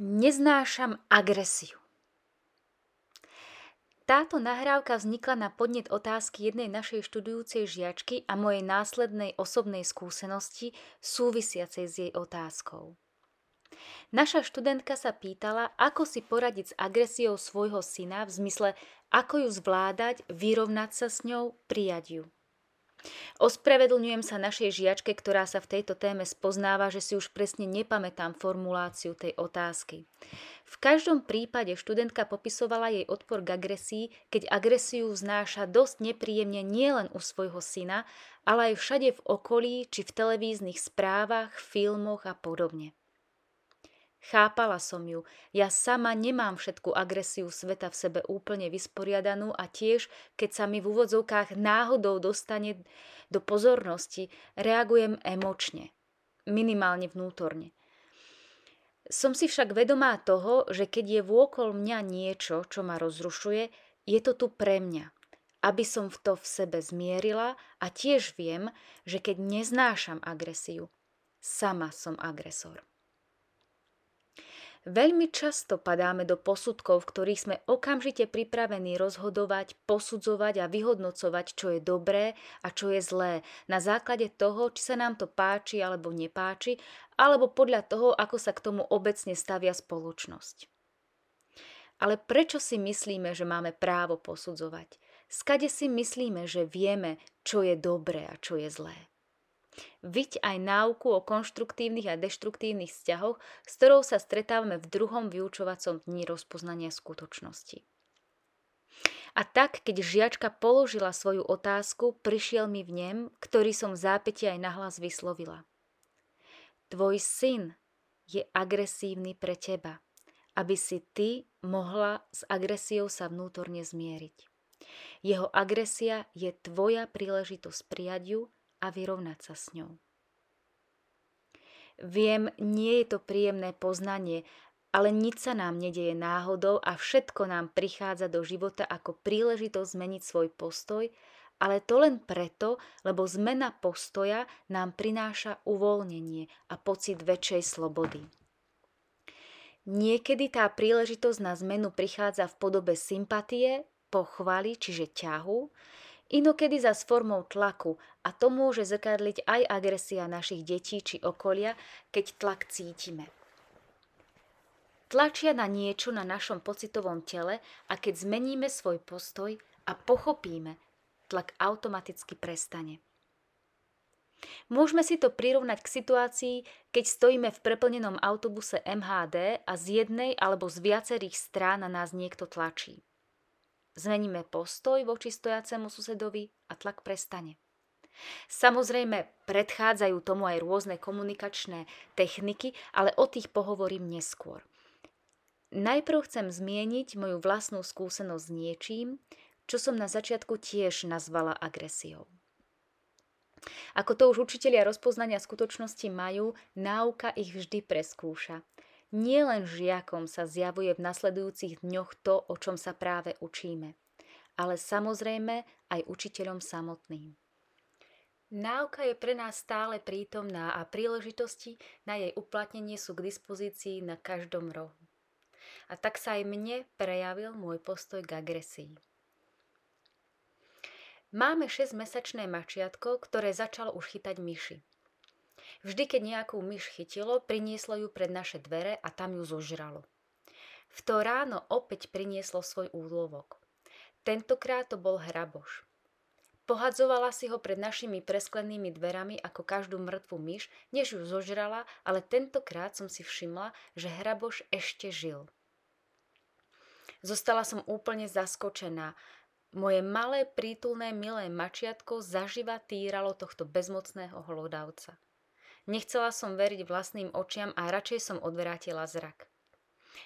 Neznášam agresiu. Táto nahrávka vznikla na podnet otázky jednej našej študujúcej žiačky a mojej následnej osobnej skúsenosti súvisiacej s jej otázkou. Naša študentka sa pýtala, ako si poradiť s agresiou svojho syna v zmysle, ako ju zvládať, vyrovnať sa s ňou, prijať ju. Ospravedlňujem sa našej žiačke, ktorá sa v tejto téme spoznáva, že si už presne nepamätám formuláciu tej otázky. V každom prípade študentka popisovala jej odpor k agresii, keď agresiu znáša dosť nepríjemne nielen u svojho syna, ale aj všade v okolí či v televíznych správach, filmoch a podobne. Chápala som ju. Ja sama nemám všetku agresiu sveta v sebe úplne vysporiadanú a tiež, keď sa mi v úvodzovkách náhodou dostane do pozornosti, reagujem emočne. Minimálne vnútorne. Som si však vedomá toho, že keď je vôkol mňa niečo, čo ma rozrušuje, je to tu pre mňa. Aby som v to v sebe zmierila a tiež viem, že keď neznášam agresiu, sama som agresor. Veľmi často padáme do posudkov, v ktorých sme okamžite pripravení rozhodovať, posudzovať a vyhodnocovať, čo je dobré a čo je zlé, na základe toho, či sa nám to páči alebo nepáči, alebo podľa toho, ako sa k tomu obecne stavia spoločnosť. Ale prečo si myslíme, že máme právo posudzovať? Skade si myslíme, že vieme, čo je dobré a čo je zlé? Viď aj náuku o konštruktívnych a deštruktívnych vzťahoch, s ktorou sa stretávame v druhom vyučovacom dni rozpoznania skutočnosti. A tak, keď žiačka položila svoju otázku, prišiel mi v nem, ktorý som v zápäti aj nahlas vyslovila. Tvoj syn je agresívny pre teba, aby si ty mohla s agresiou sa vnútorne zmieriť. Jeho agresia je tvoja príležitosť prijať ju a vyrovnať sa s ňou. Viem, nie je to príjemné poznanie, ale nič sa nám nedieje náhodou a všetko nám prichádza do života ako príležitosť zmeniť svoj postoj, ale to len preto, lebo zmena postoja nám prináša uvoľnenie a pocit väčšej slobody. Niekedy tá príležitosť na zmenu prichádza v podobe sympatie, pochvaly, čiže ťahu, Inokedy za formou tlaku a to môže zrkadliť aj agresia našich detí či okolia, keď tlak cítime. Tlačia na niečo na našom pocitovom tele a keď zmeníme svoj postoj a pochopíme, tlak automaticky prestane. Môžeme si to prirovnať k situácii, keď stojíme v preplnenom autobuse MHD a z jednej alebo z viacerých strán na nás niekto tlačí. Zmeníme postoj voči stojacemu susedovi a tlak prestane. Samozrejme, predchádzajú tomu aj rôzne komunikačné techniky, ale o tých pohovorím neskôr. Najprv chcem zmieniť moju vlastnú skúsenosť s niečím, čo som na začiatku tiež nazvala agresiou. Ako to už učitelia rozpoznania skutočnosti majú, náuka ich vždy preskúša. Nielen žiakom sa zjavuje v nasledujúcich dňoch to, o čom sa práve učíme, ale samozrejme aj učiteľom samotným. Náuka je pre nás stále prítomná a príležitosti na jej uplatnenie sú k dispozícii na každom rohu. A tak sa aj mne prejavil môj postoj k agresii. Máme 6-mesačné mačiatko, ktoré začalo už chytať myši. Vždy, keď nejakú myš chytilo, prinieslo ju pred naše dvere a tam ju zožralo. V to ráno opäť prinieslo svoj úlovok. Tentokrát to bol hraboš. Pohadzovala si ho pred našimi presklenými dverami ako každú mŕtvu myš, než ju zožrala, ale tentokrát som si všimla, že hraboš ešte žil. Zostala som úplne zaskočená. Moje malé, prítulné, milé mačiatko zaživa týralo tohto bezmocného hlodavca. Nechcela som veriť vlastným očiam a radšej som odvrátila zrak.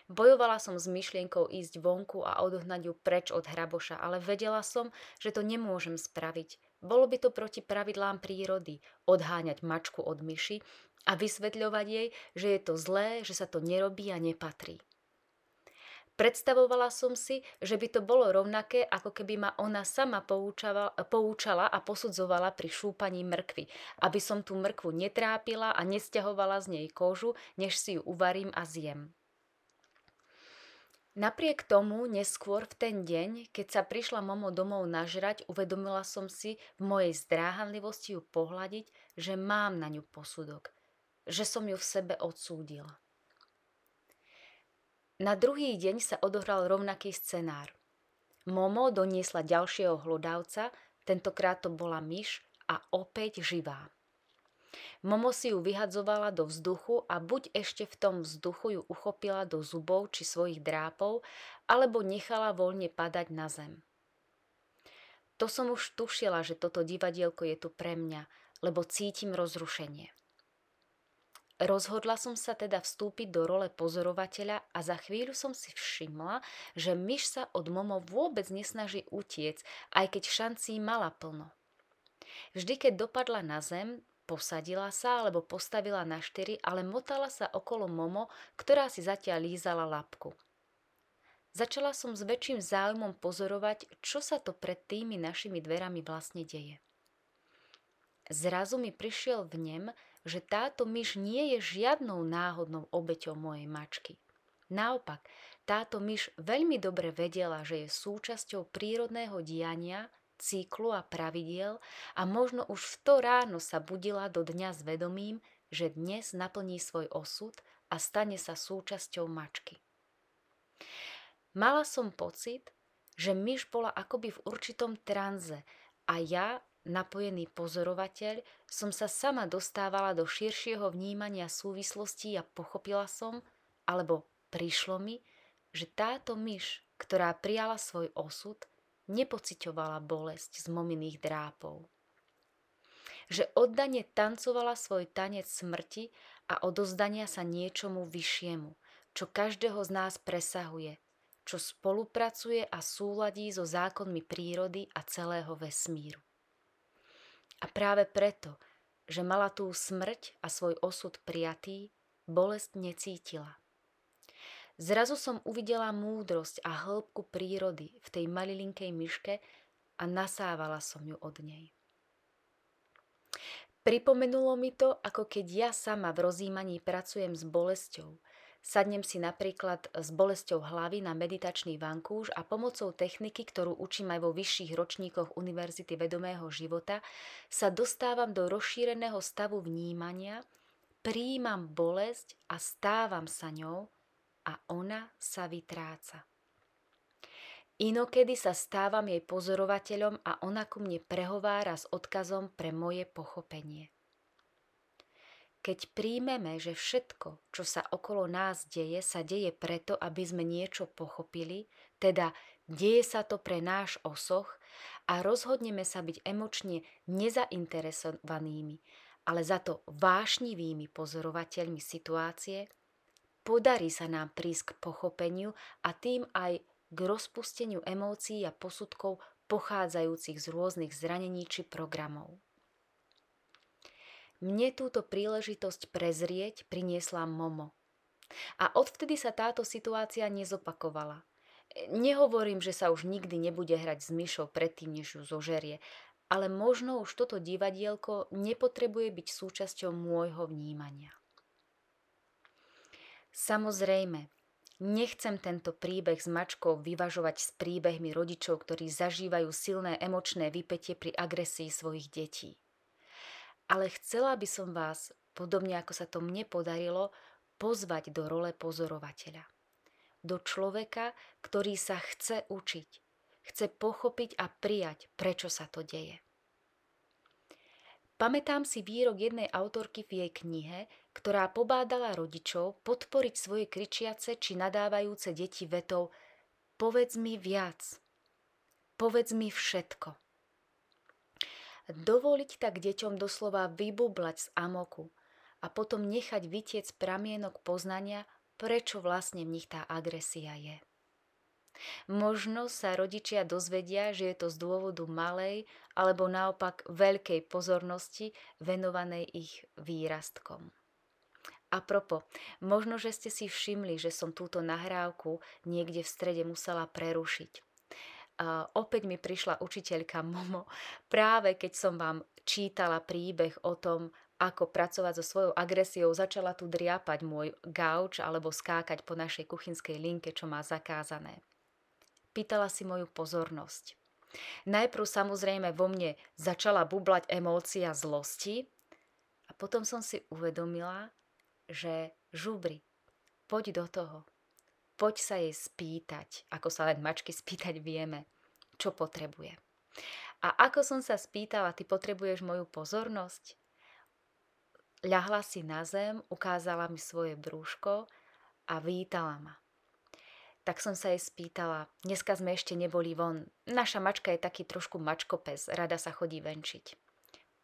Bojovala som s myšlienkou ísť vonku a odohnať ju preč od hraboša, ale vedela som, že to nemôžem spraviť. Bolo by to proti pravidlám prírody, odháňať mačku od myši a vysvetľovať jej, že je to zlé, že sa to nerobí a nepatrí. Predstavovala som si, že by to bolo rovnaké, ako keby ma ona sama poučala a posudzovala pri šúpaní mrkvy, aby som tú mrkvu netrápila a nesťahovala z nej kožu, než si ju uvarím a zjem. Napriek tomu, neskôr v ten deň, keď sa prišla Momo domov nažrať, uvedomila som si v mojej zdráhanlivosti ju pohľadiť, že mám na ňu posudok, že som ju v sebe odsúdila. Na druhý deň sa odohral rovnaký scenár. Momo doniesla ďalšieho hlodavca, tentokrát to bola myš a opäť živá. Momo si ju vyhadzovala do vzduchu a buď ešte v tom vzduchu ju uchopila do zubov či svojich drápov, alebo nechala voľne padať na zem. To som už tušila, že toto divadielko je tu pre mňa, lebo cítim rozrušenie. Rozhodla som sa teda vstúpiť do role pozorovateľa a za chvíľu som si všimla, že myš sa od Momo vôbec nesnaží utiec, aj keď šancí mala plno. Vždy, keď dopadla na zem, Posadila sa alebo postavila na štyri, ale motala sa okolo Momo, ktorá si zatiaľ lízala labku. Začala som s väčším záujmom pozorovať, čo sa to pred tými našimi dverami vlastne deje. Zrazu mi prišiel v nem, že táto myš nie je žiadnou náhodnou obeťou mojej mačky. Naopak, táto myš veľmi dobre vedela, že je súčasťou prírodného diania, cyklu a pravidiel a možno už v to ráno sa budila do dňa s vedomím, že dnes naplní svoj osud a stane sa súčasťou mačky. Mala som pocit, že myš bola akoby v určitom tranze a ja, napojený pozorovateľ, som sa sama dostávala do širšieho vnímania súvislostí a pochopila som, alebo prišlo mi, že táto myš, ktorá prijala svoj osud, nepocitovala bolesť z mominých drápov. Že oddane tancovala svoj tanec smrti a odozdania sa niečomu vyššiemu, čo každého z nás presahuje, čo spolupracuje a súladí so zákonmi prírody a celého vesmíru. A práve preto, že mala tú smrť a svoj osud prijatý, bolesť necítila. Zrazu som uvidela múdrosť a hĺbku prírody v tej malilinkej myške a nasávala som ju od nej. Pripomenulo mi to, ako keď ja sama v rozímaní pracujem s bolesťou. Sadnem si napríklad s bolesťou hlavy na meditačný vankúš a pomocou techniky, ktorú učím aj vo vyšších ročníkoch Univerzity vedomého života, sa dostávam do rozšíreného stavu vnímania, príjmam bolesť a stávam sa ňou a ona sa vytráca. Inokedy sa stávam jej pozorovateľom a ona ku mne prehovára s odkazom pre moje pochopenie. Keď príjmeme, že všetko, čo sa okolo nás deje, sa deje preto, aby sme niečo pochopili, teda deje sa to pre náš osoch a rozhodneme sa byť emočne nezainteresovanými, ale za to vášnivými pozorovateľmi situácie, Podarí sa nám prísť k pochopeniu a tým aj k rozpusteniu emócií a posudkov pochádzajúcich z rôznych zranení či programov. Mne túto príležitosť prezrieť priniesla Momo. A odvtedy sa táto situácia nezopakovala. Nehovorím, že sa už nikdy nebude hrať s myšou predtým, než ju zožerie, ale možno už toto divadielko nepotrebuje byť súčasťou môjho vnímania. Samozrejme, nechcem tento príbeh s mačkou vyvažovať s príbehmi rodičov, ktorí zažívajú silné emočné vypetie pri agresii svojich detí. Ale chcela by som vás, podobne ako sa to mne podarilo, pozvať do role pozorovateľa. Do človeka, ktorý sa chce učiť, chce pochopiť a prijať, prečo sa to deje. Pamätám si výrok jednej autorky v jej knihe, ktorá pobádala rodičov podporiť svoje kričiace či nadávajúce deti vetou Povedz mi viac, povedz mi všetko. Dovoliť tak deťom doslova vybublať z amoku a potom nechať vytiec pramienok poznania, prečo vlastne v nich tá agresia je. Možno sa rodičia dozvedia, že je to z dôvodu malej alebo naopak veľkej pozornosti venovanej ich výrastkom. A propo, možno, že ste si všimli, že som túto nahrávku niekde v strede musela prerušiť. Uh, opäť mi prišla učiteľka Momo práve keď som vám čítala príbeh o tom, ako pracovať so svojou agresiou, začala tu driapať môj gauč alebo skákať po našej kuchynskej linke, čo má zakázané. Pýtala si moju pozornosť. Najprv samozrejme vo mne začala bublať emócia zlosti a potom som si uvedomila, že žubri, poď do toho. Poď sa jej spýtať, ako sa len mačky spýtať vieme, čo potrebuje. A ako som sa spýtala, ty potrebuješ moju pozornosť? ľahla si na zem, ukázala mi svoje brúško a vítala ma. Tak som sa jej spýtala, dneska sme ešte neboli von, naša mačka je taký trošku mačkopes, rada sa chodí venčiť.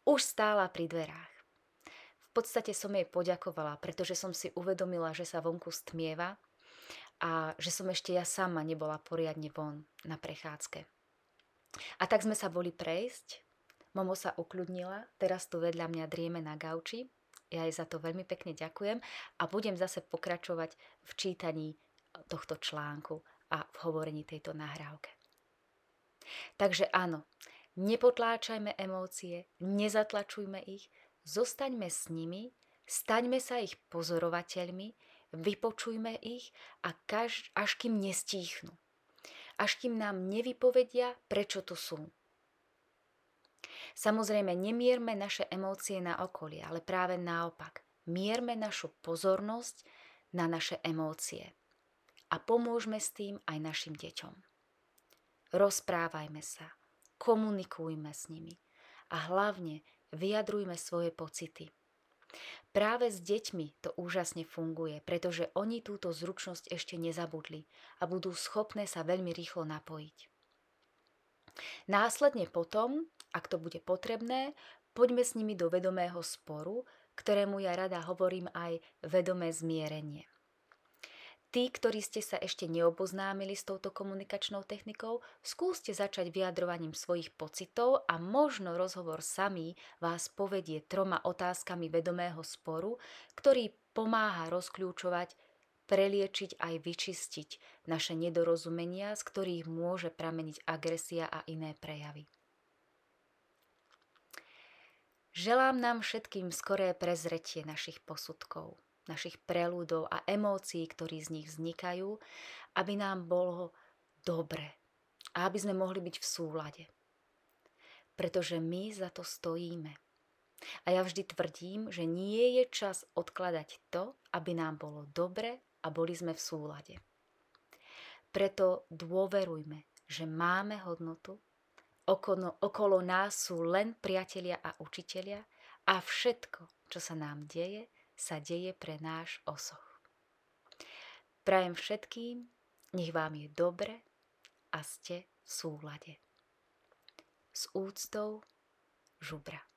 Už stála pri dverách. V podstate som jej poďakovala, pretože som si uvedomila, že sa vonku stmieva a že som ešte ja sama nebola poriadne von na prechádzke. A tak sme sa boli prejsť, Momo sa ukľudnila, teraz tu vedľa mňa drieme na gauči ja jej za to veľmi pekne ďakujem a budem zase pokračovať v čítaní tohto článku a v hovorení tejto nahrávke. Takže áno, nepotláčajme emócie, nezatlačujme ich, zostaňme s nimi, staňme sa ich pozorovateľmi, vypočujme ich a kaž, až kým nestíchnu. Až kým nám nevypovedia, prečo tu sú. Samozrejme, nemierme naše emócie na okolie, ale práve naopak. Mierme našu pozornosť na naše emócie. A pomôžme s tým aj našim deťom. Rozprávajme sa, komunikujme s nimi a hlavne vyjadrujme svoje pocity. Práve s deťmi to úžasne funguje, pretože oni túto zručnosť ešte nezabudli a budú schopné sa veľmi rýchlo napojiť. Následne potom ak to bude potrebné, poďme s nimi do vedomého sporu, ktorému ja rada hovorím aj vedomé zmierenie. Tí, ktorí ste sa ešte neoboznámili s touto komunikačnou technikou, skúste začať vyjadrovaním svojich pocitov a možno rozhovor samý vás povedie troma otázkami vedomého sporu, ktorý pomáha rozkľúčovať, preliečiť aj vyčistiť naše nedorozumenia, z ktorých môže prameniť agresia a iné prejavy. Želám nám všetkým skoré prezretie našich posudkov, našich prelúdov a emócií, ktorí z nich vznikajú, aby nám bolo dobre a aby sme mohli byť v súlade. Pretože my za to stojíme. A ja vždy tvrdím, že nie je čas odkladať to, aby nám bolo dobre a boli sme v súlade. Preto dôverujme, že máme hodnotu okolo, okolo nás sú len priatelia a učitelia a všetko, čo sa nám deje, sa deje pre náš osoch. Prajem všetkým, nech vám je dobre a ste v súlade. S úctou Žubra.